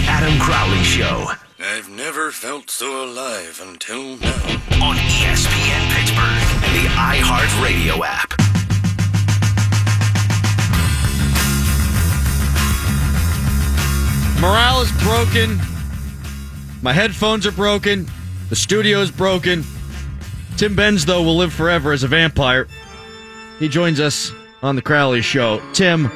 The Adam Crowley Show. I've never felt so alive until now. On ESPN Pittsburgh and the iHeartRadio app. Morale is broken. My headphones are broken. The studio is broken. Tim Benz, though, will live forever as a vampire. He joins us on the Crowley Show. Tim.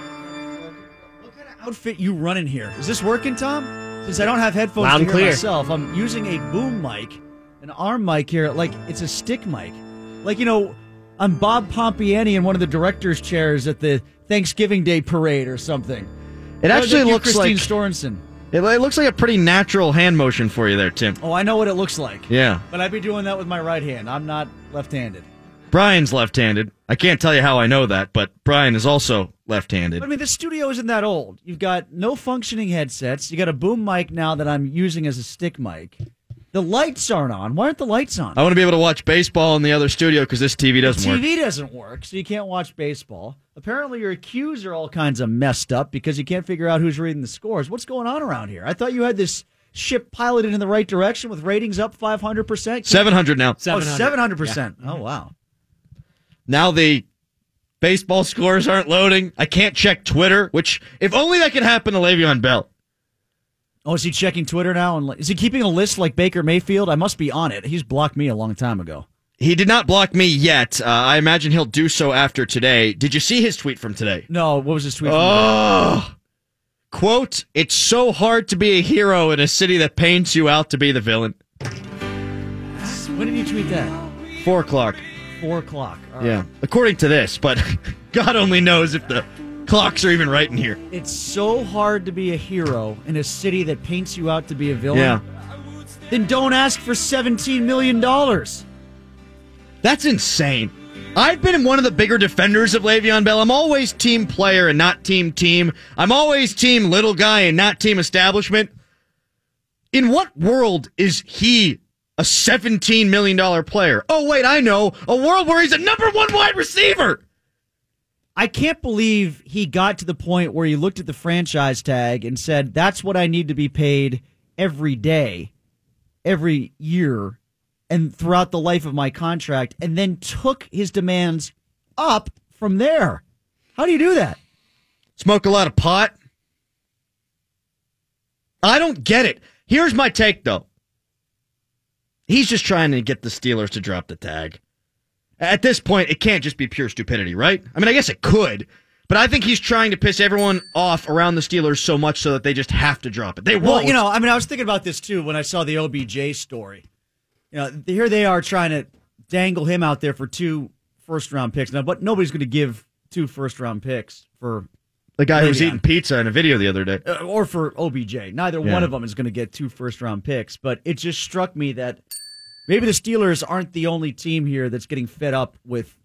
Outfit you running here? Is this working, Tom? Since I don't have headphones Loud to hear clear. myself, I'm using a boom mic, an arm mic here, like it's a stick mic. Like, you know, I'm Bob Pompeani in one of the director's chairs at the Thanksgiving Day parade or something. It actually looks Christine like Sorensen. it, it looks like a pretty natural hand motion for you there, Tim. Oh, I know what it looks like. Yeah. But I'd be doing that with my right hand. I'm not left-handed. Brian's left-handed. I can't tell you how I know that, but Brian is also left-handed. But I mean, the studio isn't that old. You've got no functioning headsets. You got a boom mic now that I'm using as a stick mic. The lights aren't on. Why aren't the lights on? I want to be able to watch baseball in the other studio because this TV doesn't work. TV doesn't work, so you can't watch baseball. Apparently, your cues are all kinds of messed up because you can't figure out who's reading the scores. What's going on around here? I thought you had this ship piloted in the right direction with ratings up 500%. 700 now. Oh, 700%. Oh, wow. Now the baseball scores aren't loading. I can't check Twitter, which if only that could happen to Le'Veon Bell. Oh, is he checking Twitter now? And Is he keeping a list like Baker Mayfield? I must be on it. He's blocked me a long time ago. He did not block me yet. Uh, I imagine he'll do so after today. Did you see his tweet from today? No, what was his tweet? from Oh, quote, it's so hard to be a hero in a city that paints you out to be the villain. When did you tweet that? Four o'clock. Four o'clock. All right. Yeah. According to this, but God only knows if the clocks are even right in here. It's so hard to be a hero in a city that paints you out to be a villain. Yeah. Then don't ask for $17 million. That's insane. I've been one of the bigger defenders of Le'Veon Bell. I'm always team player and not team team. I'm always team little guy and not team establishment. In what world is he a $17 million player? Oh, wait, I know. A world where he's a number one wide receiver. I can't believe he got to the point where he looked at the franchise tag and said, that's what I need to be paid every day, every year, and throughout the life of my contract, and then took his demands up from there. How do you do that? Smoke a lot of pot. I don't get it. Here's my take, though. He's just trying to get the Steelers to drop the tag. At this point, it can't just be pure stupidity, right? I mean, I guess it could, but I think he's trying to piss everyone off around the Steelers so much so that they just have to drop it. They won't. Well, you know, I mean, I was thinking about this too when I saw the OBJ story. You know, here they are trying to dangle him out there for two first round picks. Now, but nobody's going to give two first round picks for the guy who was eating pizza in a video the other day. uh, or for OBJ. Neither Yeah. one of them is going to get two first round picks. But it just struck me that maybe the Steelers aren't the only team here that's getting fed up with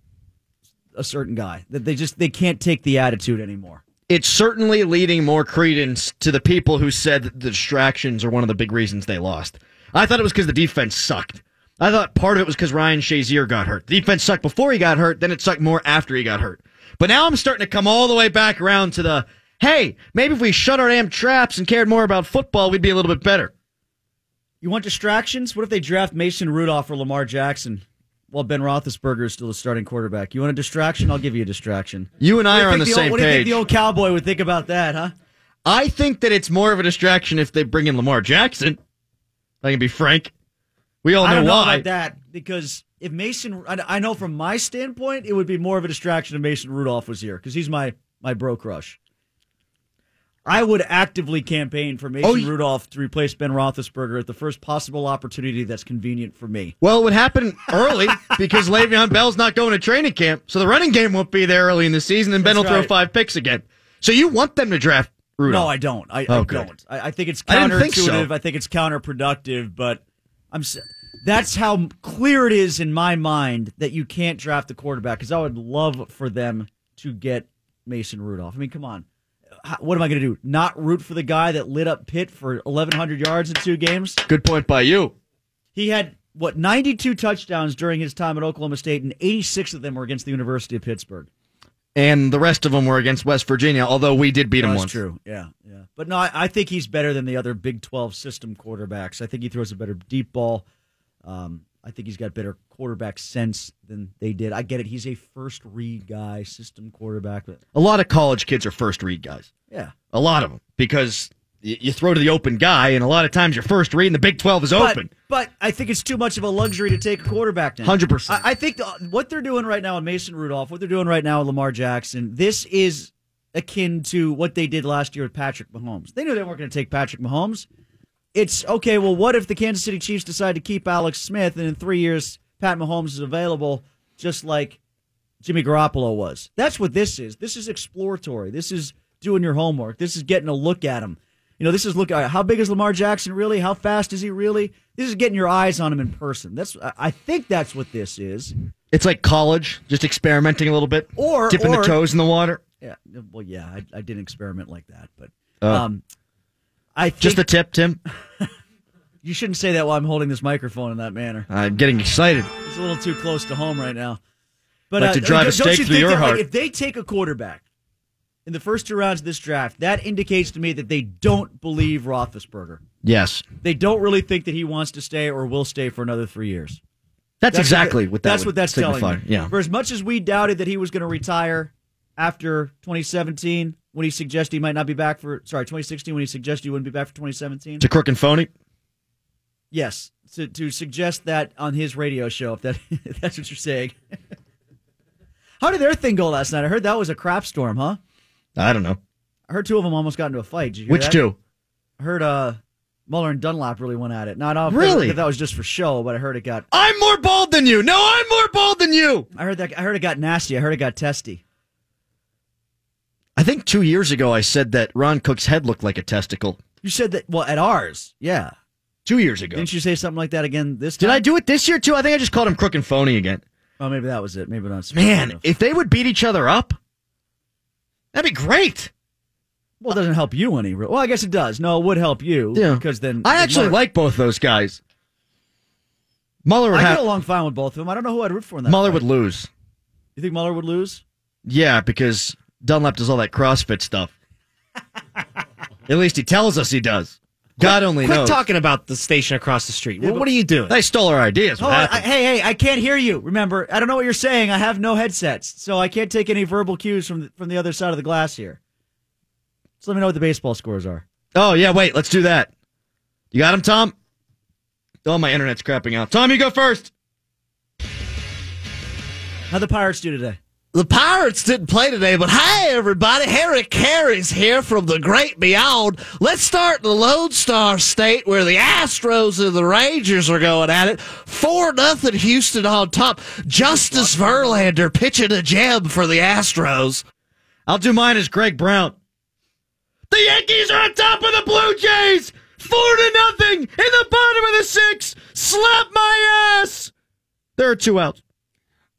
a certain guy. That they just they can't take the attitude anymore. It's certainly leading more credence to the people who said that the distractions are one of the big reasons they lost. I thought it was because the defense sucked. I thought part of it was because Ryan Shazier got hurt. The defense sucked before he got hurt, then it sucked more after he got hurt. But now I'm starting to come all the way back around to the hey, maybe if we shut our damn traps and cared more about football, we'd be a little bit better. You want distractions? What if they draft Mason Rudolph or Lamar Jackson while Ben Roethlisberger is still the starting quarterback? You want a distraction? I'll give you a distraction. You and I are on the think same What do you think the old cowboy would think about that, huh? I think that it's more of a distraction if they bring in Lamar Jackson. I can be frank. We all know I don't know why. about that because if Mason, I, I know from my standpoint, it would be more of a distraction if Mason Rudolph was here because he's my my bro crush. I would actively campaign for Mason Oh, Rudolph to replace Ben Roethlisberger at the first possible opportunity that's convenient for me. Well, it would happen early because Le'Veon Bell's not going to training camp, so the running game won't be there early in the season, and Ben That's will throw five picks again. So you want them to draft Rudolph? No, I don't. I, Oh, I don't. I, I think it's I think counterintuitive. so. I think it's counterproductive. But I'm. That's how clear it is in my mind that you can't draft a quarterback. Because I would love for them to get Mason Rudolph. I mean, come on. What am I going to do? Not root for the guy that lit up Pitt for 1,100 yards in two games? Good point by you. He had what 92 touchdowns during his time at Oklahoma State, and 86 of them were against the University of Pittsburgh. and the rest of them were against West Virginia. Although we did beat them That's once. true. Yeah, yeah. But no, I, I think he's better than the other Big 12 system quarterbacks. I think he throws a better deep ball. Um, I think he's got better quarterback sense than they did. I get it. He's a first read guy, system quarterback. But A lot of college kids are first read guys. yeah. A lot of them because you throw to the open guy, and a lot of times your first read in the Big Twelve is But, open. but I think it's too much of a luxury to take a quarterback now. 100%. I, I think the, what they're doing right now with Mason Rudolph, what they're doing right now with Lamar Jackson, this is akin to what they did last year with Patrick Mahomes. They knew they weren't going to take Patrick Mahomes. It's okay, well, what if the Kansas City Chiefs decide to keep Alex Smith and in three years Pat Mahomes is available just like Jimmy Garoppolo was? That's what this is. This is exploratory. This is doing your homework. This is getting a look at him. You know, this is look at how big is Lamar Jackson really? How fast is he really? This is getting your eyes on him in person. That's I- think that's what this is. It's like college, just experimenting a little bit, Or- dipping or- the toes in the water. Yeah. Well, yeah, I, I did experiment like that, but Oh. um, I think Just a tip, Tim. you shouldn't say that while I'm holding this microphone in that manner. I'm getting excited. It's a little too close to home right now. But Like uh, to drive a don't you stake through your that, like, heart. if they take a quarterback in the first two rounds of this draft, that indicates to me that they don't believe Roethlisberger. Yes, They don't really think that he wants to stay or will stay for another three years. that's, exactly what, that that's what that's signify. telling me. Yeah, For as much as we doubted that he was going to retire after 2017, when he suggested he might not be back for sorry 2016, when he suggested he wouldn't be back for 2017. it's a crook and phony. Yes, to, to suggest that on his radio show, if that if that's what you're saying. How did their thing go last night? I heard that was a crap storm, huh? I don't know I heard two of them almost got into a fight. Did you hear which that? two. I heard uh, Mueller and Dunlap really went at it. Not off Really? that, that was just for show, but I heard it got. I'm more bald than you. No, I'm more bald than you. I heard that. I heard it got nasty. I heard it got testy. I think two years ago I said that Ron Cook's head looked like a testicle. You said that. Well, at ours, yeah. Two years ago. Didn't you say something like that again this time? Did? I do it this year too? I think I just called him crook and phony again. Oh, maybe that was it. Maybe not. Man, if they would beat each other up, that'd be great. well, it doesn't help you any. Well, I guess it does. No, it would help you. Yeah. because then I actually Mueller- like both those guys. Mueller would I have get along fine with both of them. I don't know who I'd root for in that. Mueller fight. would lose. You think Mueller would lose? Yeah, because Dunlap does all that CrossFit stuff. At least he tells us he does. God only knows. Quit knows. talking about the station across the street. what, what are you doing? They stole our ideas. What Oh, I, happened? hey, hey! I can't hear you. Remember, I don't know what you're saying. I have no headsets, so I can't take any verbal cues from the, from the other side of the glass here. So let me know what the baseball scores are. oh yeah, wait. Let's do that. You got him, Tom? Oh, my internet's crapping out. Tom, you go first. How the Pirates do today? The Pirates didn't play today, but hey, everybody, Harry Caray's here from the great beyond. Let's start in the Lone Star State where the Astros and the Rangers are going at it. 4 nothing Houston on top. Justin Verlander pitching a gem for the Astros. I'll do mine as Greg Brown. The Yankees are on top of the Blue Jays, four to nothing in the bottom of the six. Slap my ass. There are two outs.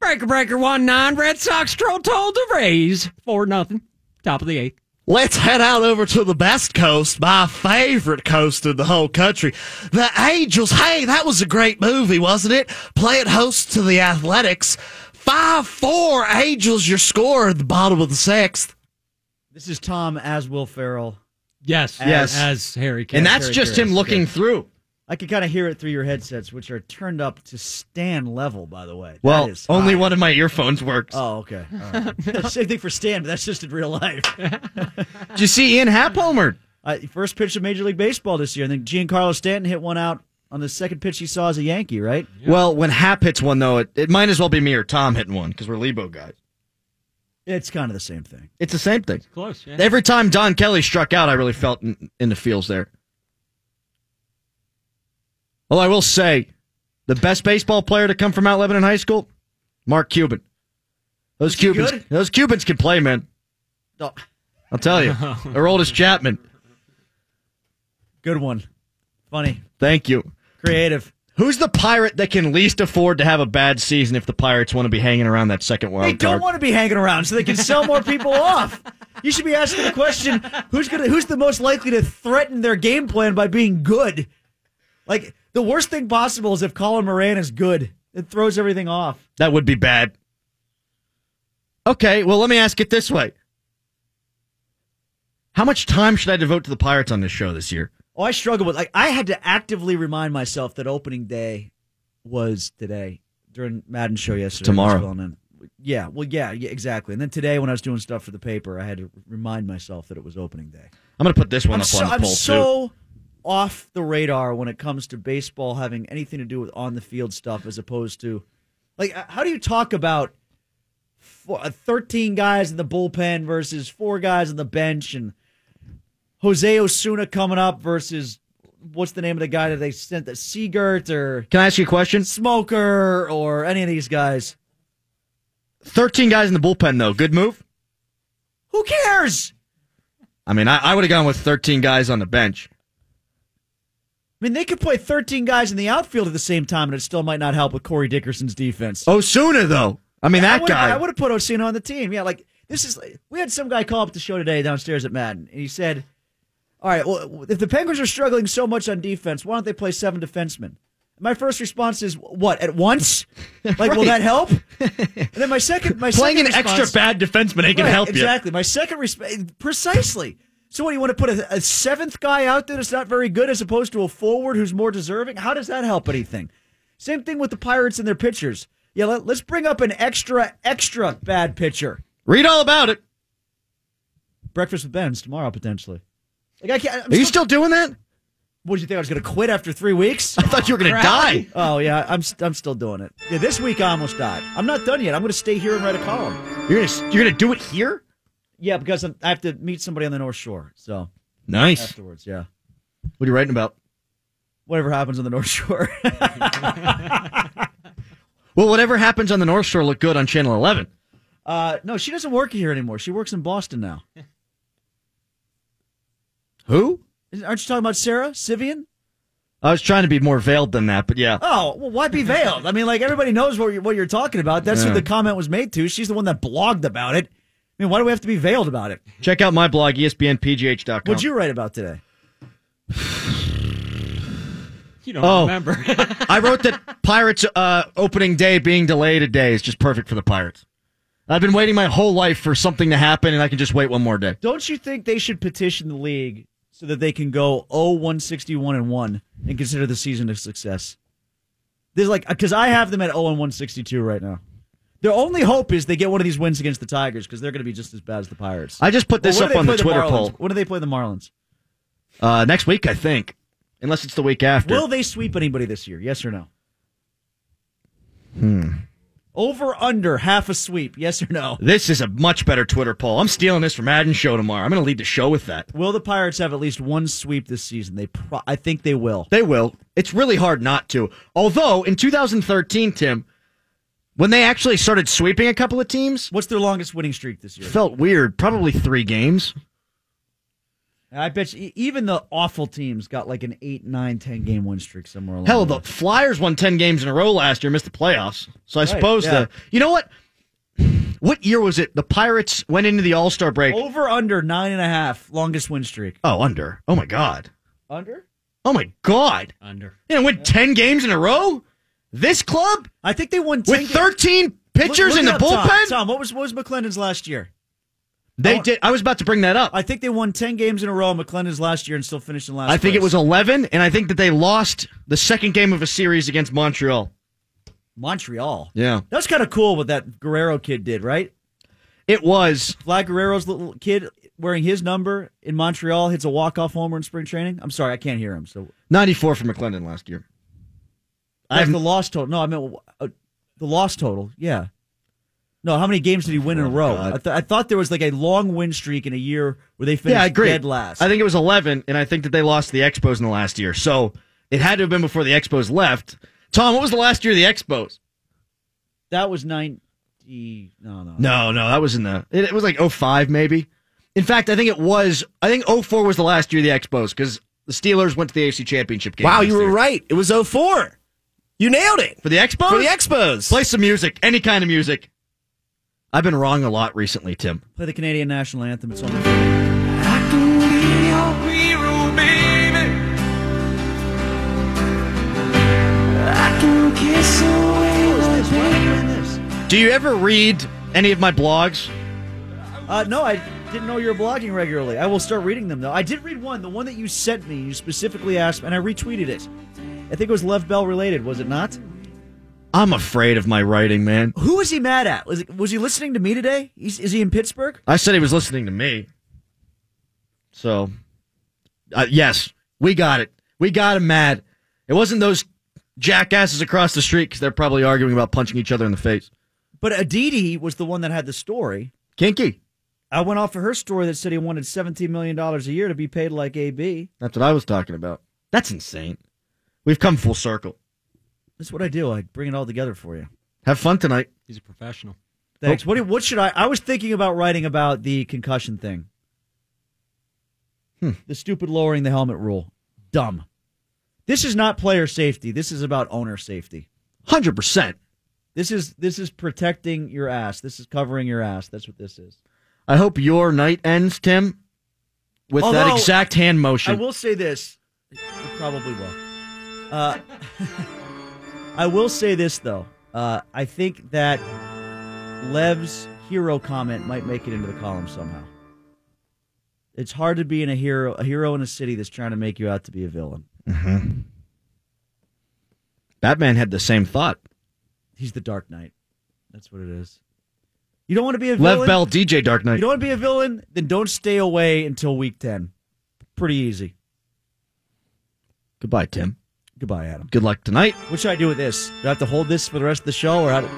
Breaker Breaker one nine. Red Sox troll told the Rays four nothing. Top of the eighth. Let's head out over to the best coast, my favorite coast in the whole country. The Angels. Hey, that was a great movie, wasn't it? Playing host to the Athletics. 5 4 Angels, your score at the bottom of the sixth. This is Tom as Will Ferrell. Yes, Yes. as Harry. Caray. And that's very just curious. him looking Okay. through. I can kind of hear it through your headsets, which are turned up to stand level. By the way, Well, is only one of my earphones works. Oh, okay. All right. Same thing for Stan, but that's just in real life. Did you see Ian Happ homered? Uh, first pitch of Major League Baseball this year, and then Giancarlo Stanton hit one out on the second pitch he saw as a Yankee, right? Well, when Happ hits one, though, it, it might as well be me or Tom hitting one because we're Lebo guys. It's kind of the same thing. It's the same thing. close. Yeah. Every time Don Kelly struck out, I really felt in, in the feels there. Well, I will say, the best baseball player to come from Mount Lebanon High School, Mark Cuban. Those Cubans, good? those Cubans can play, man. Oh, I'll tell you. They're Chapman. good one. Funny. Thank you. Creative. Who's the pirate that can least afford to have a bad season if the Pirates want to be hanging around that second wild They don't card? want to be hanging around so they can sell more people off. You should be asking the question: Who's gonna? Who's the most likely to threaten their game plan by being good? Like the worst thing possible is if Colin Moran is good. It throws everything off. that would be bad. Okay, well, let me ask it this way. How much time should I devote to the Pirates on this show this year? Oh, I struggle with like I had to actively remind myself that opening day was today during Madden show yesterday. Tomorrow. Well, and then- Yeah, well, yeah, yeah, exactly. And then today, when I was doing stuff for the paper, I had to remind myself that it was opening day. I'm going to put this one I'm up so, on the I'm poll, too. Off the radar when it comes to baseball having anything to do with on the field stuff, as opposed to like uh, how do you talk about four, uh, 13 guys in the bullpen versus four guys on the bench and Jose Osuna coming up versus what's the name of the guy that they sent the Seagert or Can I ask you a question? Smoker or any of these guys? 13 guys in the bullpen, though. Good move? Who cares? I mean, I, I would have gone with 13 guys on the bench. I mean, they could play 13 guys in the outfield at the same time, and it still might not help with Corey Dickerson's defense. Oh, Osuna, though. I mean, that I guy. I would have put Osuna on the team. Yeah, like this is. We had some guy call up the show today downstairs at Madden, and he said, "All right, well, if the Penguins are struggling so much on defense, why don't they play seven defensemen?" My first response is, "What at once? Like, will that help?" and then my second, my Playing an second extra bad defenseman ain't to Right, help you. exactly. My second response, precisely. So, what do you want to put a, a seventh guy out there that's not very good, as opposed to a forward who's more deserving? How does that help anything? Same thing with the Pirates and their pitchers. Yeah, let, let's bring up an extra, extra bad pitcher. Read all about it. Breakfast with Benz tomorrow potentially. Like I can't. I'm Are you still doing that? What did you think I was going to quit after three weeks? I thought you were going to die. oh yeah, I'm I'm still doing it. Yeah, this week I almost died. I'm not done yet. I'm going to stay here and write a column. You're going to you're going to do it here? Yeah, because I'm, I have to meet somebody on the North Shore. So Nice. afterwards, yeah. What are you writing about? Whatever happens on the North Shore. Well, whatever happens on the North Shore looked good on Channel 11. Uh, no, she doesn't work here anymore. She works in Boston now. Who? Aren't you talking about Sarah Sivian? I was trying to be more veiled than that, but yeah. Oh, well, why be veiled? I mean, like everybody knows what you're, what you're talking about. That's Yeah. who the comment was made to. She's the one that blogged about it. I mean, why do we have to be veiled about it? Check out my blog, espnpgh.com. What'd you write about today? You don't Oh. remember. I wrote that Pirates uh, opening day being delayed a day is just perfect for the Pirates. I've been waiting my whole life for something to happen, and I can just wait one more day. Don't you think they should petition the league so that they can go 0 161 and 1 and consider the season a success? There's like because I have them at 0 162 right now. Their only hope is they get one of these wins against the Tigers because they're going to be just as bad as the Pirates. I just put this Well, up on the Twitter Marlins? poll. When do they play the Marlins? Uh, next week, I think. Unless it's the week after. Will they sweep anybody this year? Yes or no? Hmm. Over under half a sweep? Yes or no? This is a much better Twitter poll. I'm stealing this from Madden Show tomorrow. I'm going to lead the show with that. Will the Pirates have at least one sweep this season? They, pro- I think they will. They will. It's really hard not to. Although, in 2013, Tim, when they actually started sweeping a couple of teams, What's their longest winning streak this year? felt weird. Probably three games. I bet you, even the awful teams got like an eight, nine, ten game win streak somewhere along. Hell, the the way. Flyers won 10 games in a row last year, missed the playoffs. So I suppose yeah. the. You know what? What year was it? The Pirates went into the All Star break. over under nine and a half longest win streak. Oh, under. Oh, my God. Under? Oh, my God. Under. You know, win 10 games in a row? This club? I think they won 10 With 13 Look- pitchers in the up, bullpen? Tom, what was what was McClendon's last year? They Oh. did. I was about to bring that up. I think they won ten games in a row. McClendon's last year and still finished in last. I think it was 11, and I think that they lost the second game of a series against Montreal. Montreal. Yeah. That's kind of cool what that Guerrero kid did, right? It was. Vlad Guerrero's little kid wearing his number in Montreal hits a walk-off homer in spring training. I'm sorry, I can't hear him. So 94 for McClendon last year. That's I've- the loss total. No, I meant uh, the loss total. Yeah. No, how many games did he win in a row? Oh, I, th- I thought there was like a long win streak in a year where they finished Yeah, I agree. dead last. I think it was 11, and I think that they lost to the Expos in the last year. So it had to have been before the Expos left. Tom, what was the last year of the Expos? that was ninety. No, no, No, no, that was in the. It, it was like 05 maybe. In fact, I think it was. I think 04 was the last year of the Expos because the Steelers went to the AFC Championship game. Wow, you were year. right. It was 04. You nailed it. For the Expos? For the Expos. Play some music, any kind of music. I've been wrong a lot recently, Tim. Play the Canadian national anthem. It's on the. I can be your hero, baby. I can kiss away. Do you ever read any of my blogs? Uh, no, I didn't know you were blogging regularly. I will start reading them though. I did read one, the one that you sent me. You specifically asked, and I retweeted it. I think it was Lev Bell related, was it not? I'm afraid of my writing, man. Who was he mad at? Was it, was he listening to me today? He's, is he in Pittsburgh? I said he was listening to me. So, uh, yes, we got it. We got him mad. It wasn't those jackasses across the street because they're probably arguing about punching each other in the face. But Aditi was the one that had the story. Kinky. I went off of her story that said he wanted $17 million a year to be paid like AB. That's what I was talking about. That's insane. We've come full circle. That's what I do. I bring it all together for you. Have fun tonight. He's a professional. Thanks. What, what should I? I was thinking about writing about the concussion thing. Hmm. The stupid lowering the helmet rule. Dumb. This is not player safety. This is about owner safety. 100%. This is this is protecting your ass. This is covering your ass. That's what this is. I hope your night ends, Tim, with that exact hand motion. I will say this. It probably will. Uh, I will say this though. Uh, I think that Lev's hero comment might make it into the column somehow. It's hard to be in a hero, a hero in a city that's trying to make you out to be a villain. Batman had the same thought. He's the Dark Knight. That's what it is. You don't want to be a villain. Lev Bell, DJ Dark Knight. You don't want to be a villain, then don't stay away until week ten. Pretty easy. Goodbye, Tim. Goodbye, Adam. Good luck tonight. What should I do with this? Do I have to hold this for the rest of the show, or how? Do,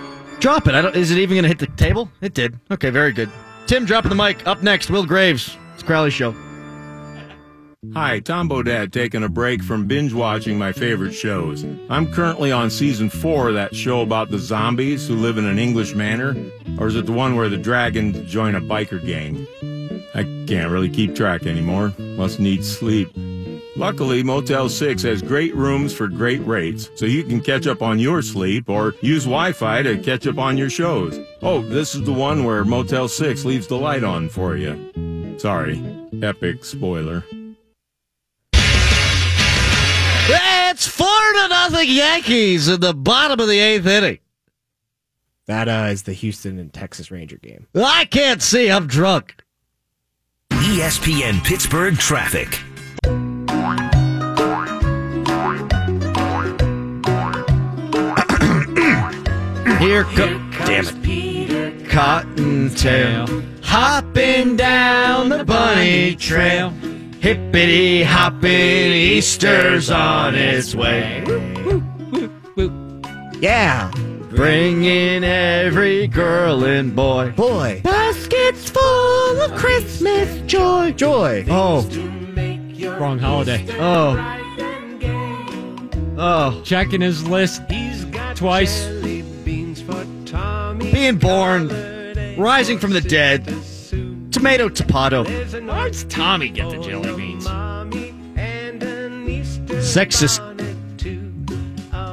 Drop it. I don't, is it even going to hit the table? It did. Okay, very good. Tim dropping the mic. Up next, Will Graves. It's Crowley Show. Hi, Tom Bodett taking a break from binge watching my favorite shows. I'm currently on season four of that show about the zombies who live in an English manor, or is it the one where the dragons join a biker gang? I can't really keep track anymore. Must need sleep. Luckily, Motel 6 has great rooms for great rates, so you can catch up on your sleep or use Wi Fi to catch up on your shows. Oh, this is the one where Motel 6 leaves the light on for you. Sorry, epic spoiler. It's four to nothing Yankees in the bottom of the eighth inning. That uh, is the Houston and Texas Ranger game. I can't see. I'm drunk. ESPN Pittsburgh traffic. Here go. Damn it. Peter Cottontail. Hopping down the bunny trail. Hippity hopping, Easter's on its way. Yeah, Bringing every girl and boy. boy. Baskets full of Christmas joy. Joy. Oh, Wrong holiday. oh. Oh, Checking his list twice. being born, rising from the dead, tomato tomato, does Tommy get the jelly beans? sexist.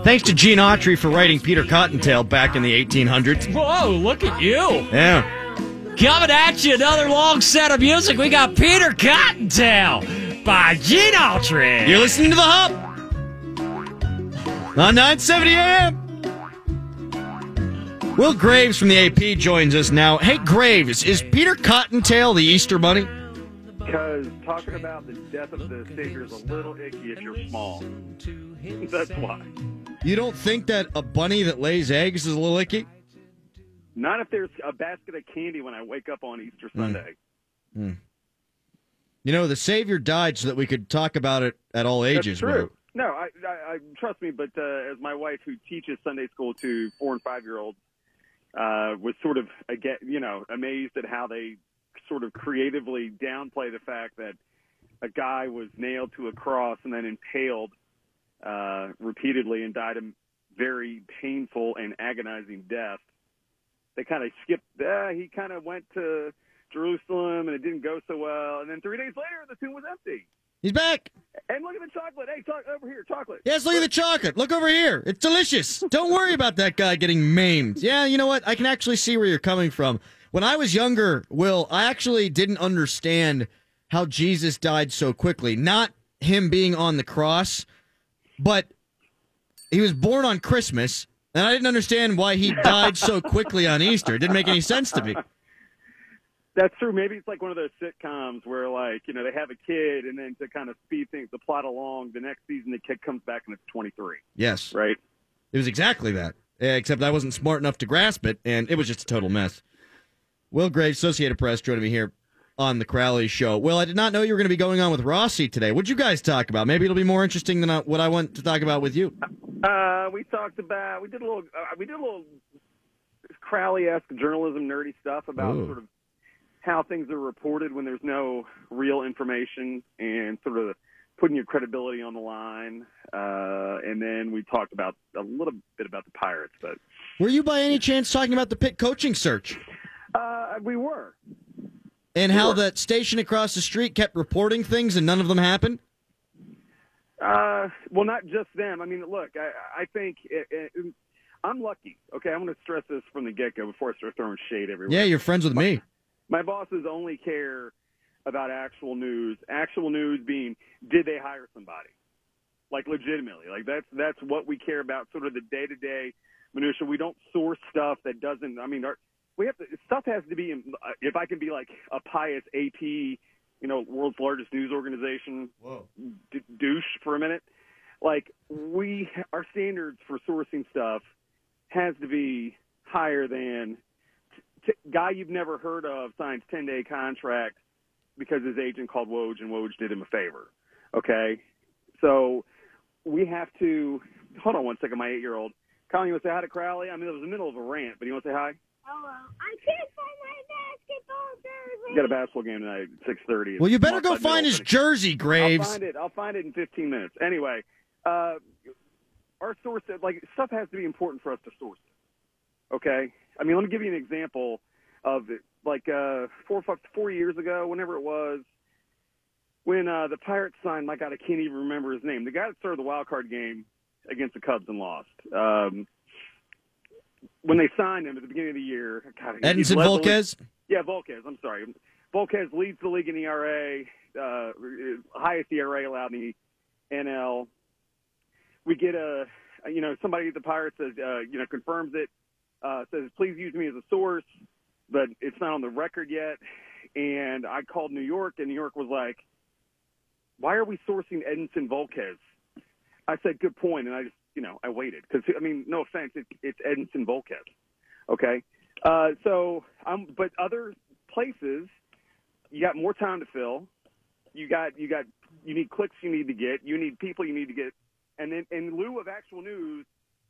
Thanks to Gene Autry for writing Peter Cottontail back in the 1800s. Whoa, look at you. Yeah. Coming at you, another long set of music. We got Peter Cottontail by Gene Autry. You're listening to The Hub on 970 AM. Will Graves from the AP joins us now. Hey, Graves, is Peter Cottontail the Easter Bunny? Because talking about the death of the Savior is a little icky if you're small. That's why. You don't think that a bunny that lays eggs is a little icky? Not if there's a basket of candy when I wake up on Easter hmm. Sunday. Hmm. You know, the Savior died so that we could talk about it at all ages. That's true. Will. No, I, I, I trust me, but uh, as my wife, who teaches Sunday school to four and five year olds, uh, was sort of again, you know, amazed at how they sort of creatively downplay the fact that a guy was nailed to a cross and then impaled uh, repeatedly and died a very painful and agonizing death. They kind of skipped. Uh, he kind of went to Jerusalem and it didn't go so well, and then three days later the tomb was empty. He's back. And look at the chocolate. Hey, talk over here, chocolate. Yes, look at the chocolate. Look over here. It's delicious. Don't worry about that guy getting maimed. Yeah, you know what? I can actually see where you're coming from. When I was younger, Will, I actually didn't understand how Jesus died so quickly. Not him being on the cross, but he was born on Christmas, And I didn't understand why he died so quickly on Easter. It didn't make any sense to me. That's true. Maybe it's like one of those sitcoms where, like, you know, they have a kid, and then to kind of speed things, the plot along, the next season the kid comes back and it's 23, Yes. right? It was exactly that. Except I wasn't smart enough to grasp it, and it was just a total mess. Will Graves, Associated Press, joining me here on the Crowley Show. Will, I did not know you were going to be going on with Rossi today. What'd you guys talk about? Maybe it'll be more interesting than what I want to talk about with you. Uh, we talked about we did a little uh, we did a little Crowley esque journalism nerdy stuff about Ooh. sort of how things are reported when there's no real information and sort of putting your credibility on the line. Uh, and then we talked about a little bit about the Pirates, but Were you by any chance talking about the Pitt coaching search uh, we were. and how Sure. that station across the street kept reporting things and none of them happened? Uh, well, not just them. I mean, look, I, I think it, it, I'm lucky. Okay, I'm going to stress this from the get go before I start throwing shade everywhere. Yeah, you're friends with me. My bosses only care about actual news. Actual news being, did they hire somebody? Like legitimately, like that's that's what we care about. Sort of the day to day minutia. We don't source stuff that doesn't. I mean, our, we have to. Stuff has to be. in- uh, If I can be like a pious AP, you know, world's largest news organization, d- douche for a minute. Like we, our standards for sourcing stuff has to be higher than t- guy you've never heard of signs 10 day contract because his agent called Woj and Woj did him a favor. Okay. So we have to hold on one second. My eight year old Colin, you want to say hi to Crowley? I mean, it was in the middle of a rant, but you want to say hi? Hello. I can't find my basketball jersey. We got a basketball game tonight at six thirty. Well, you better go find his jersey, Graves. I'll find it. I'll find it in 15 minutes. Anyway, uh, our source, like stuff has to be important for us to source it. Okay. I mean, let me give you an example of it. Like uh, four, four years ago, whenever it was, when uh, the Pirates signed my God, I can't even remember his name. The guy that started the wild card game against the Cubs and lost. Um, when they signed him at the beginning of the year, God, Edinson led the league- Volquez? yeah, Volquez. I'm sorry. Volquez leads the league in ERA, uh, highest ERA allowed in the NL. We get a, you know, somebody at the Pirates says, uh, you know, confirms it, uh, says, please use me as a source, but it's not on the record yet. And I called New York, and New York was like, why are we sourcing Edinson Volquez? I said, good point. and I just, you know, I waited because I mean, no offense, it, it's Edinson Volquez. Okay, uh, so um, but other places, you got more time to fill. You got you got you need clicks you need to get. You need people you need to get, and then in lieu of actual news,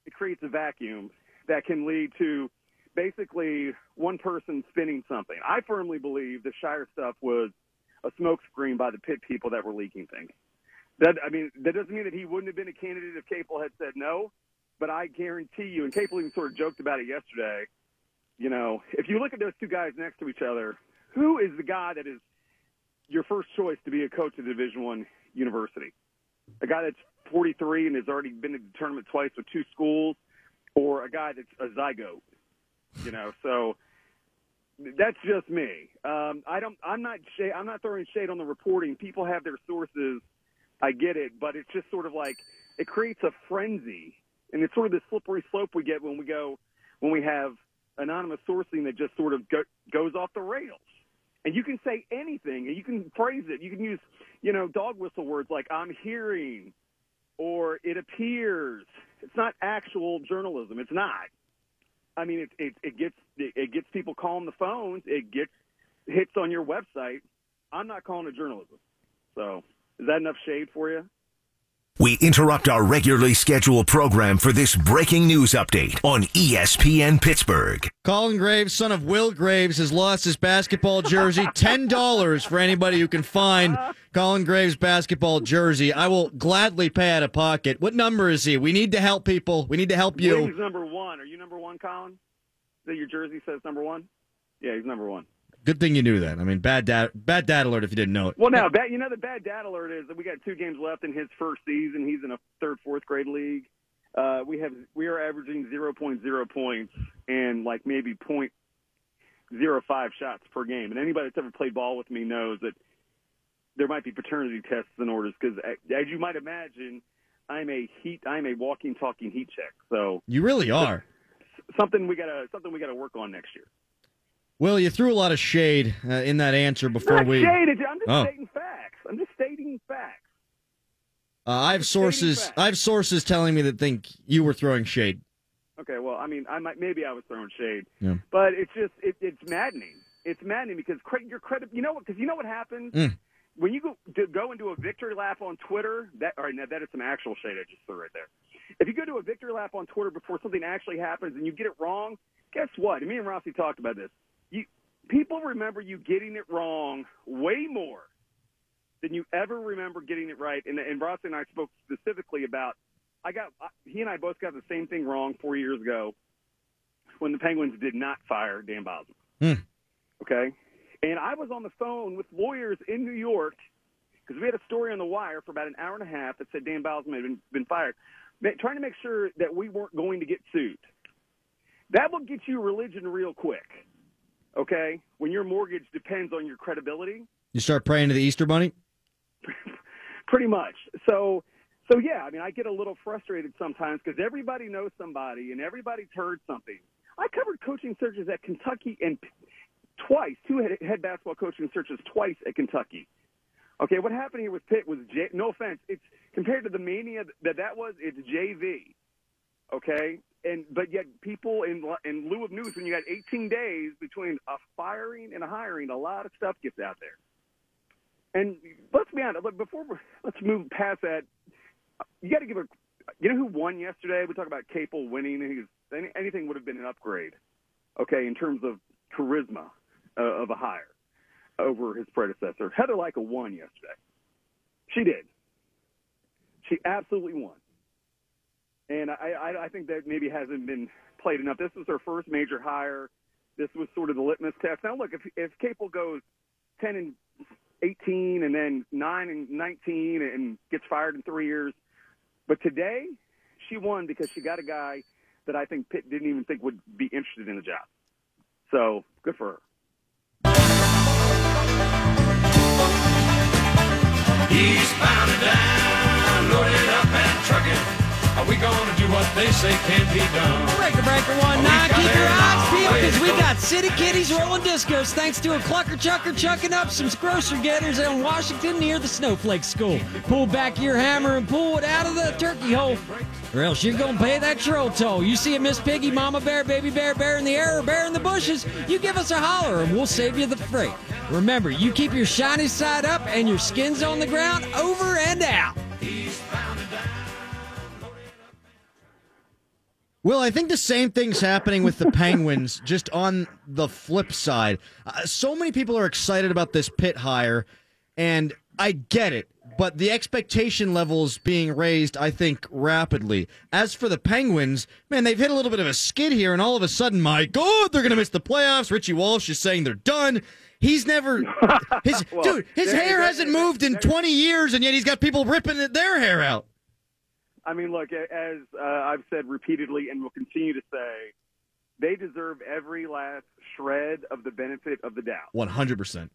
it creates a vacuum that can lead to basically one person spinning something. I firmly believe the Shire stuff was a smokescreen by the Pitt people that were leaking things. That I mean, that doesn't mean that he wouldn't have been a candidate if Capel had said no, but I guarantee you, and Capel even sort of joked about it yesterday. You know, if you look at those two guys next to each other, who is the guy that is your first choice to be a coach at a Division One university? A guy that's 43 and has already been to the tournament twice with two schools, or a guy that's a zygote. You know, so that's just me. Um, I don't. I'm not. I'm not throwing shade on the reporting. People have their sources. I get it, but it's just sort of like it creates a frenzy, and it's sort of the slippery slope we get when we go when we have anonymous sourcing that just sort of go, goes off the rails. And you can say anything, and you can phrase it. You can use, you know, dog whistle words like "I'm hearing," or "It appears." It's not actual journalism. It's not. I mean, it it, it gets it, gets people calling the phones. It gets hits on your website. I'm not calling it journalism. So, is that enough shade for you? We interrupt our regularly scheduled program for this breaking news update on ESPN Pittsburgh. Colin Graves, son of Will Graves, has lost his basketball jersey. Ten dollars for anybody who can find Colin Graves' basketball jersey. I will gladly pay out of pocket. What number is he? We need to help people. We need to help you. He's number one. Are you number one, Colin? That your jersey says number one? Yeah, he's number one. Good thing you knew that. I mean, bad dad, bad dad alert if you didn't know it. Well, now, bad, you know, the bad dad alert is that we got two games left in his first season. He's in a third, fourth grade league. Uh, we have we are averaging 0.0 points and like maybe 0.05 shots per game. And anybody that's ever played ball with me knows that there might be paternity tests in orders because, as you might imagine, I'm a heat. I'm a walking, talking heat check. So You really are. something we gotta something we gotta work on next year. Will, you threw a lot of shade uh, in that answer before Not we. shade, I'm just Oh. stating facts. I'm just stating facts. Uh, I have sources. I have sources telling me that think you were throwing shade. Okay, well, I mean, I might maybe I was throwing shade, Yeah. but it's just it, it's maddening. It's maddening because cre- your credit. You know what? Because you know what happens Mm. when you go to go into a victory lap on Twitter. That all right, now that is some actual shade I just threw right there. If you go to a victory lap on Twitter before something actually happens and you get it wrong, guess what? And me and Rossi talked about this. People remember you getting it wrong way more than you ever remember getting it right. And, and Rossi and I spoke specifically about. I got he and I both got the same thing wrong four years ago when the Penguins did not fire Dan Bylsma. Hmm. Okay, and I was on the phone with lawyers in New York because we had a story on the wire for about an hour and a half that said Dan Bylsma had been, been fired, trying to make sure that we weren't going to get sued. That will get you religion real quick. Okay, when your mortgage depends on your credibility. You start praying to the Easter Bunny. Pretty much. So, so yeah. I mean, I get a little frustrated sometimes because everybody knows somebody and everybody's heard something. I covered coaching searches at Kentucky and twice, two head, head basketball coaching searches twice at Kentucky. Okay, what happened here with Pitt was J, no offense. It's compared to the mania that that was. It's JV. Okay, and but yet people in in lieu of news, when you got 18 days between a firing and a hiring, a lot of stuff gets out there. And let's be honest. Before let's move past that, you got to give a. You know who won yesterday? We talk about Capel winning. any, anything would have been an upgrade. Okay, in terms of charisma uh, of a hire over his predecessor. Heather Lyke won yesterday. She did. She absolutely won. And I, I, I think that maybe hasn't been played enough. This was her first major hire. This was sort of the litmus test. Now, look, if if Capel goes ten and 18 and then 9 and 19 and gets fired in three years. But today, she won because she got a guy that I think Pitt didn't even think would be interested in the job. So good for her. And down, loaded up and trucking. Are we gonna do what they say can be done? Breaker breaker one nine. Keep your eyes peeled because we got City Kitties rolling discos thanks to a clucker chucker chucking up some grocery getters in Washington near the Snowflake School. Pull back your hammer and pull it out of the turkey hole. Or else you're gonna pay that troll toll. You see a Miss Piggy, Mama Bear, Baby Bear, Bear in the air, or Bear in the bushes, you give us a holler and we'll save you the freight. Remember, you keep your shiny side up and your skin's on the ground over and out. Well, I think the same thing's happening with the Penguins, just on the flip side. Uh, so many people are excited about this Pitt hire, and I get it, but the expectation levels being raised, I think, rapidly. As for the Penguins, man, they've hit a little bit of a skid here, and all of a sudden, my God, they're going to miss the playoffs. Richie Walsh is saying they're done. He's never, his Well, dude, his there- hair there- hasn't moved in 20 years, and yet he's got people ripping their hair out. I mean, look, as uh, I've said repeatedly and will continue to say, they deserve every last shred of the benefit of the doubt. 100%.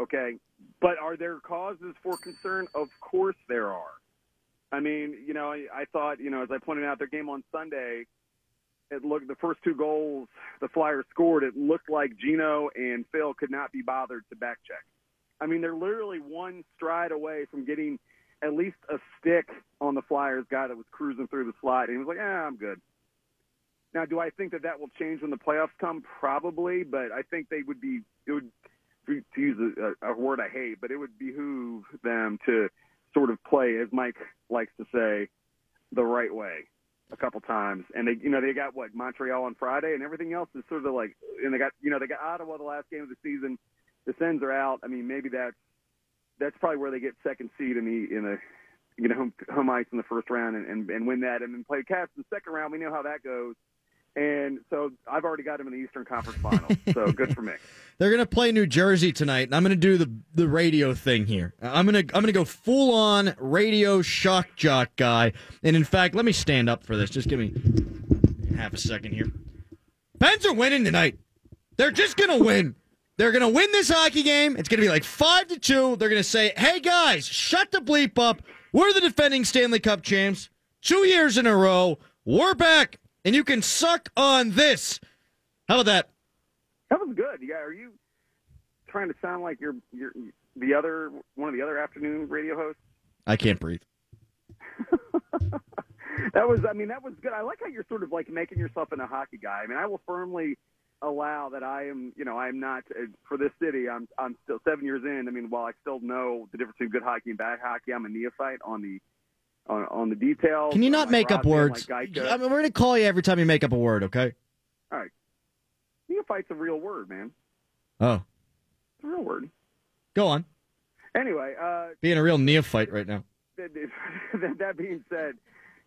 Okay. But are there causes for concern? Of course there are. I mean, you know, I, I thought, you know, as I pointed out, their game on Sunday, it looked the first two goals the Flyers scored. It looked like Geno and Phil could not be bothered to back check. I mean, they're literally one stride away from getting at least a stick on the Flyers guy that was cruising through the slide, and he was like, "Ah, I'm good." Now, do I think that that will change when the playoffs come? Probably, but I think they would be. It would to use a, a word I hate, but it would behoove them to sort of play, as Mike likes to say, the right way a couple times. And they, you know, they got what Montreal on Friday, and everything else is sort of like, and they got, you know, they got Ottawa the last game of the season. The Sens are out. I mean, maybe that's that's probably where they get second seed in the in the you know home, home ice in the first round and, and and win that, and then play Caps in the second round. We know how that goes. And so I've already got them in the Eastern Conference Finals. so good for me. They're gonna play New Jersey tonight, and I'm gonna do the the radio thing here. I'm gonna I'm gonna go full on radio shock jock guy. And in fact, let me stand up for this. Just give me half a second here. Pens are winning tonight. They're just gonna win. They're gonna win this hockey game. It's gonna be like five to two. They're gonna say, "Hey guys, shut the bleep up. We're the defending Stanley Cup champs. Two years in a row. We're back, and you can suck on this. How about that? That was good. Yeah, are you trying to sound like you're you're the other one of the other afternoon radio hosts? I can't breathe. That was, I mean, that was good. I like how you're sort of like making yourself into a hockey guy. I mean, I will firmly allow that I am, you know, I am not uh, for this city. I'm, I'm still seven years in. I mean, while I still know the difference between good hockey and bad hockey, I'm a neophyte on the, on, on the details. Can you not like make up words? Like I mean, we're going to call you every time you make up a word, okay? All right, neophyte's a real word, man. Oh, It's a real word. go on. Anyway, uh, Being a real neophyte right now. that, being said,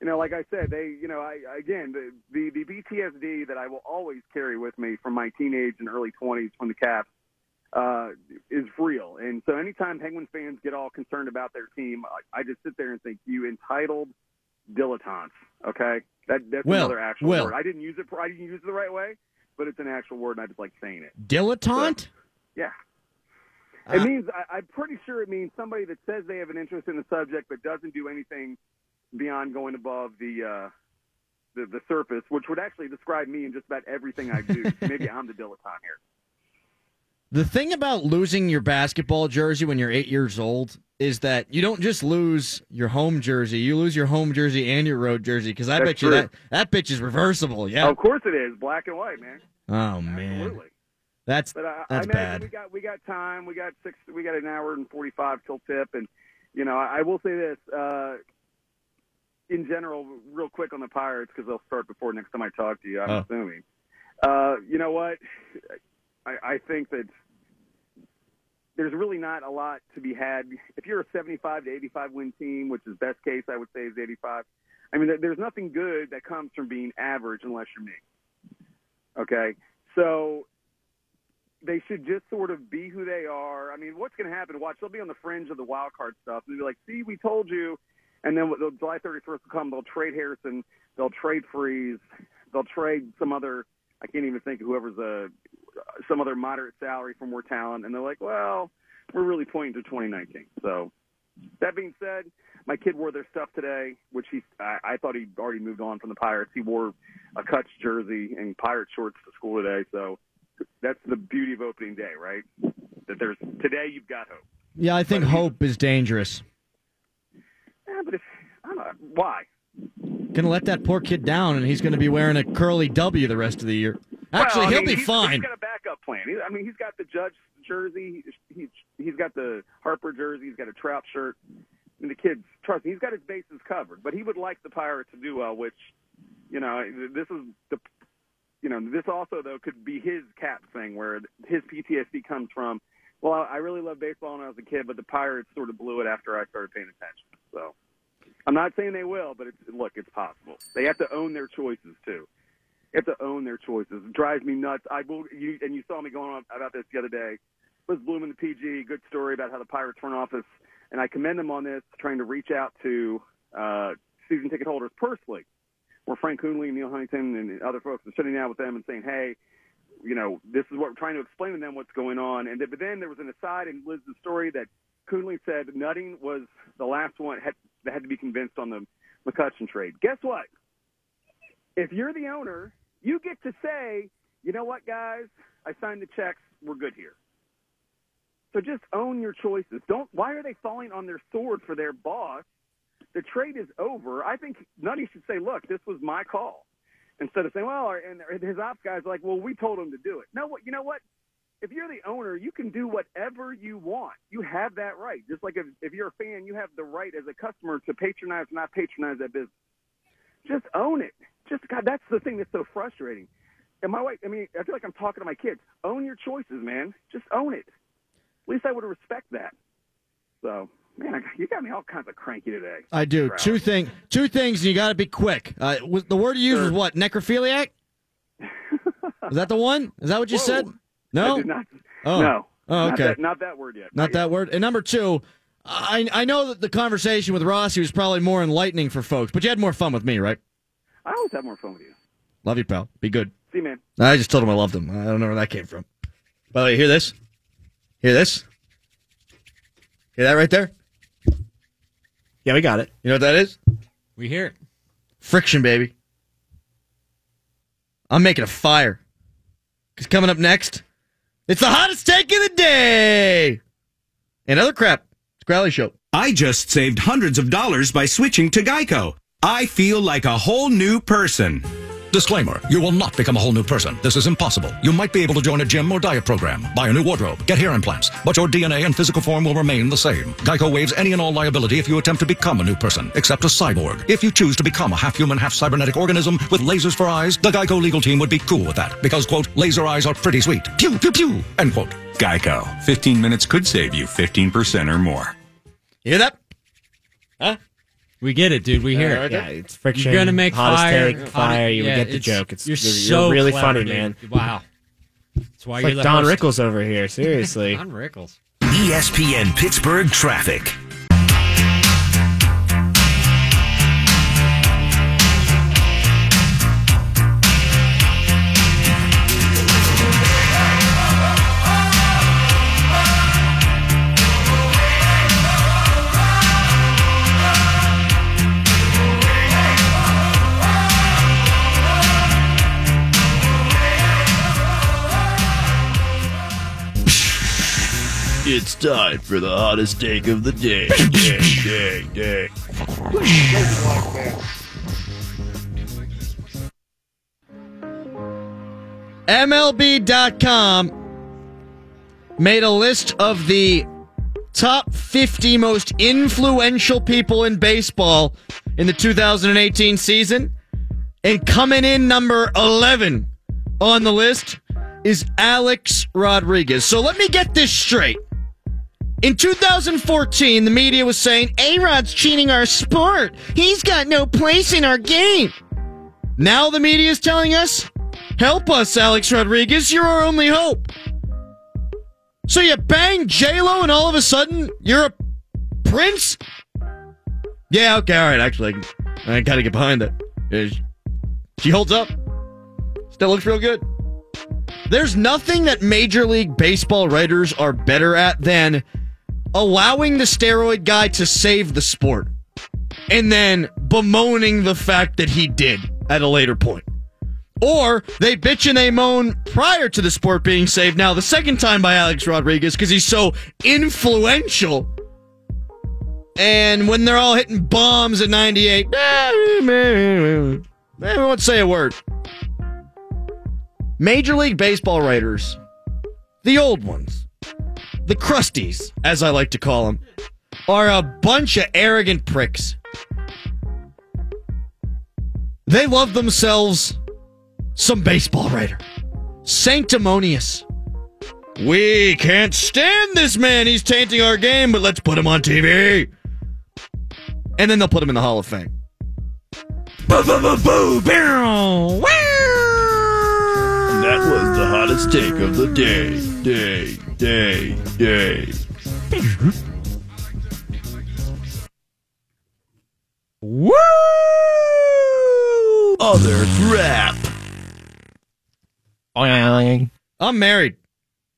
you know, like I said, they, you know, I again the, the the PTSD that I will always carry with me from my teenage and early 20s from the Caps uh, is real. And so, anytime Penguin fans get all concerned about their team, I, I just sit there and think, you entitled dilettantes. Okay, that that's Will, another actual Will. word. I didn't use it. I didn't use it the right way, but it's an actual word, and I just like saying it. Dilettante? Yeah. It Uh, means I, I'm pretty sure it means somebody that says they have an interest in the subject but doesn't do anything beyond going above the uh, the, the surface, which would actually describe me in just about everything I do. Maybe I'm the dilettante here. The thing about losing your basketball jersey when you're eight years old is that you don't just lose your home jersey, you lose your home jersey and your road jersey. Because I That's bet you true. that that bitch is reversible. Yeah. Of course it is black and white, man. Oh man, Absolutely. that's But I, that's I bad. we got we got time. We got six. We got an hour and forty five till tip, and you know I, I will say this. Uh, in general, real quick on the Pirates because they'll start before next time I talk to you. I'm Oh. assuming. Uh, you know what? I, I think that there's really not a lot to be had. If you're a 75 to 85 win team, which is best case, I would say is 85. I mean, there's nothing good that comes from being average unless you're me. Okay, so they should just sort of be who they are. I mean, what's going to happen? Watch, they'll be on the fringe of the wild card stuff. They'll be like, "See, we told you." And then the July 31st will come. They'll trade Harrison. They'll trade Freese. They'll trade some other. I can't even think of whoever's a some other moderate salary for more talent. And they're like, "Well, we're really pointing to 2019." So that being said, my kid wore their stuff today, which he I, I thought he'd already moved on from the Pirates. He wore a Cutch jersey and Pirate shorts to school today. So that's the beauty of opening day, right? That there's today you've got hope. Yeah, I think hope is dangerous. Yeah, but if I don't know why. Gonna let that poor kid down, and he's gonna be wearing a curly W the rest of the year. Actually, Well, he'll mean, be he's, fine. He's got a backup plan. He, I mean, he's got the Judge jersey. He's he's got the Harper jersey. He's got a Trout shirt. And the kids, trust me, he's got his bases covered. But he would like the Pirates to do well, which, you know, this is the, you know, this also though could be his cap thing where his PTSD comes from. Well, I really loved baseball when I was a kid, but the Pirates sort of blew it after I started paying attention. So, I'm not saying they will, but it's, look, it's possible. They have to own their choices too. They have to own their choices. It drives me nuts. I will, you, and you saw me going on about this the other day. Was Bloom in the PG? Good story about how the Pirates front office, and I commend them on this, trying to reach out to uh, season ticket holders personally. Where Frank Coonelly, Neal Huntington, and other folks are sitting down with them and saying, "Hey, you know, this is what we're trying to explain to them what's going on." And then, but then there was an aside in Liz's story that Coonelly said Nutting was the last one had, that had to be convinced on the McCutchen trade. Guess what? If you're the owner, you get to say, you know what, guys, I signed the checks. We're good here. So just own your choices. Don't. Why are they falling on their sword for their boss? The trade is over. I think Nutting should say, look, this was my call, instead of saying, well, our- and his ops guys are like, well, we told him to do it. No, what? You know what? If you're the owner, you can do whatever you want. You have that right. Just like if, if you're a fan, you have the right as a customer to patronize or not patronize that business. Just own it. Just God, that's the thing that's so frustrating. And my wife, I mean, I feel like I'm talking to my kids. Own your choices, man. Just own it. At least I would respect that. So, man, you got me all kinds of cranky today. I do two thing, two things, and you got to be quick. Uh, the word you used was what? Necrophiliac? Is that the one? Is that what you Whoa. said? No. I did not. Oh. No. Oh, Not okay. that, not that word yet. Not that word. And number two, I I know that the conversation with Rossi was probably more enlightening for folks, but you had more fun with me, right? I always have more fun with you. Love you, pal. Be good. See, you, man. I just told him I loved him. I don't know where that came from. By the way, hear this? Hear this? Hear that right there? Yeah, we got it. You know what that is? We hear it. Friction, baby. I'm making a fire. Because coming up next, it's the hottest take of the day. And other crap. It's Crowley Show. I just saved hundreds of dollars by switching to Geico. I feel like a whole new person. Disclaimer You will not become a whole new person. This is impossible. You might be able to join a gym or diet program, buy a new wardrobe, get hair implants, but your DNA and physical form will remain the same. Geico waives any and all liability if you attempt to become a new person, except a cyborg. If you choose to become a half human, half cybernetic organism with lasers for eyes, the Geico legal team would be cool with that because, quote, laser eyes are pretty sweet. Pew, pew, pew, end quote. Geico. 15 minutes could save you 15% or more. Hear that? Huh? We get it, dude. We hear Yeah, it. Uh, yeah, it's friction. You're gonna make hottest fire. take, fire. You Yeah, would get the it's- joke. It's you're, you're, so really clever, funny, dude. man. Wow. That's why It's you're like the Don host. Rickles over here. Seriously. Don Rickles. ESPN Pittsburgh traffic. It's time for the hottest take of the day. day, day, day. MLB.com made a list of the top 50 most influential people in baseball in the 2018 season. And coming in number 11 on the list is Alex Rodriguez. So let me get this straight. In 2014, the media was saying, A Rod's cheating our sport. He's got no place in our game. Now the media is telling us, help us, Alex Rodriguez. You're our only hope. So you bang J-Lo and all of a sudden you're a prince? Yeah, okay, all right, actually, I, I gotta get behind that. She- She holds up. Still looks real good. There's nothing that Major League Baseball writers are better at than allowing the steroid guy to save the sport and then bemoaning the fact that he did at a later point. Or they bitch and they moan prior to the sport being saved now the second time by Alex Rodriguez because he's so influential. And when they're all hitting bombs at 98, they won't say a word. Major League Baseball writers, the old ones, the crusties, as I like to call them, are a bunch of arrogant pricks. They love themselves some baseball writer. Sanctimonious. We can't stand this man. He's tainting our game, but let's put him on TV. And then they'll put him in the Hall of Fame. That was the hottest take of the day. Day, day, day. Woo! Other crap. I'm married,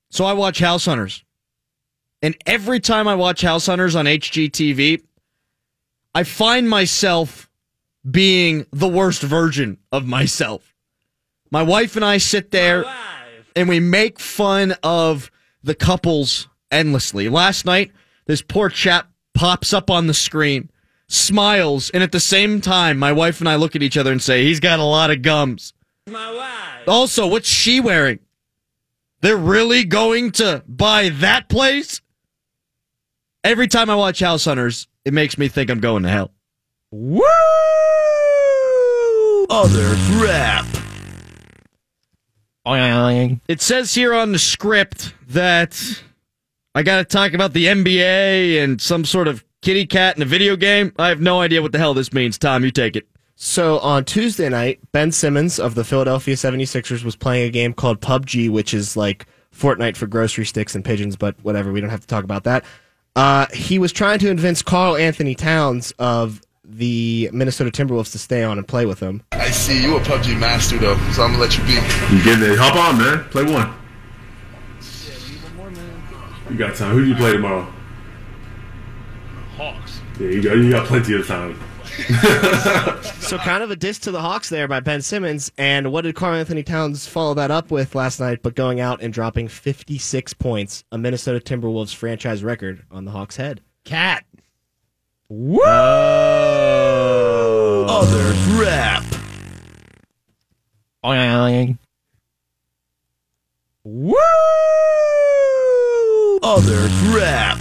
so I watch House Hunters. And every time I watch House Hunters on HGTV, I find myself being the worst version of myself. My wife and I sit there and we make fun of the couples endlessly. Last night, this poor chap pops up on the screen, smiles, and at the same time, my wife and I look at each other and say, He's got a lot of gums. Also, what's she wearing? They're really going to buy that place? Every time I watch House Hunters, it makes me think I'm going to hell. Woo! Other crap. It says here on the script that I got to talk about the NBA and some sort of kitty cat in a video game. I have no idea what the hell this means. Tom, you take it. So on Tuesday night, Ben Simmons of the Philadelphia 76ers was playing a game called PUBG, which is like Fortnite for grocery sticks and pigeons, but whatever, we don't have to talk about that. Uh, he was trying to convince Karl-Anthony Towns of the Minnesota Timberwolves to stay on and play with them. I see you a PUBG master though, so I'm gonna let you be. You get it. Hop on, man. Play one. Yeah, one more, man. You got time. Who do you play tomorrow? Hawks. Yeah, you got you got plenty of time. So kind of a diss to the Hawks there by Ben Simmons. And what did Karl-Anthony Towns follow that up with last night? But going out and dropping 56 points, a Minnesota Timberwolves franchise record on the Hawks' head. Cat. Woo! Other crap. Woo! Other crap.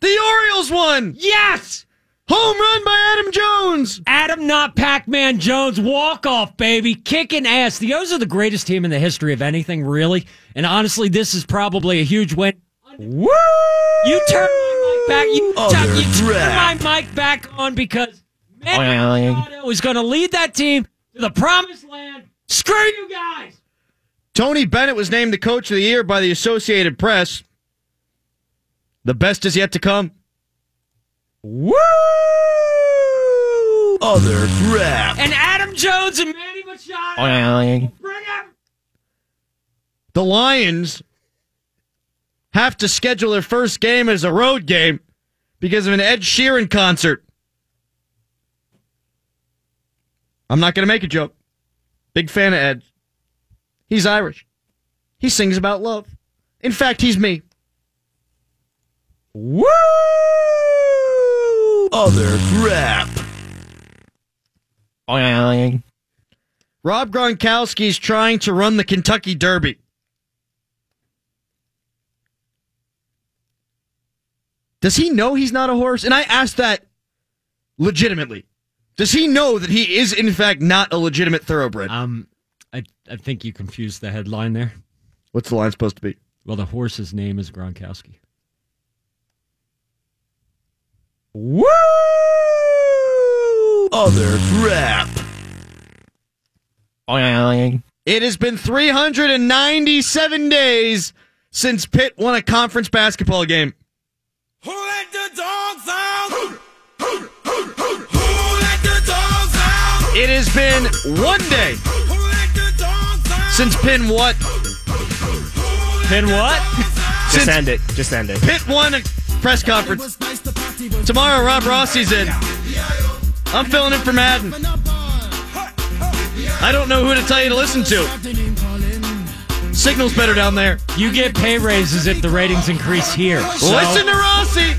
The Orioles won. Yes! Home run by Adam Jones. Adam, not Pac Man Jones, walk off, baby, kicking ass. The O's are the greatest team in the history of anything, really. And honestly, this is probably a huge win. Woo! You turn my mic back. You, Other turn- you turn crap. my mic back on because Manny Machado is going to lead that team to the promised land. Screw you guys. Tony Bennett was named the coach of the year by the Associated Press. The best is yet to come. Woo! Other crap. And Adam Jones and Manny Machado. Bring up. The Lions have to schedule their first game as a road game because of an Ed Sheeran concert. I'm not going to make a joke. Big fan of Ed. He's Irish. He sings about love. In fact, he's me. Woo! Other crap. Rob Gronkowski's trying to run the Kentucky Derby. Does he know he's not a horse? And I ask that legitimately. Does he know that he is, in fact, not a legitimate thoroughbred? Um, I, I think you confused the headline there. What's the line supposed to be? Well, the horse's name is Gronkowski. Woo! Other crap. It has been 397 days since Pitt won a conference basketball game. Who let the dogs out? Who, who, who, who, who let the dogs out? It has been one day Who let the dogs out? since Penn what? Then what? Just end it. Just end it. Pitt won a press conference. Tomorrow, Rob Rossi's in. I'm filling in for Madden. I don't know who to tell you to listen to. Signal's better down there. You get pay raises if the ratings increase here. So- Listen to Rossi.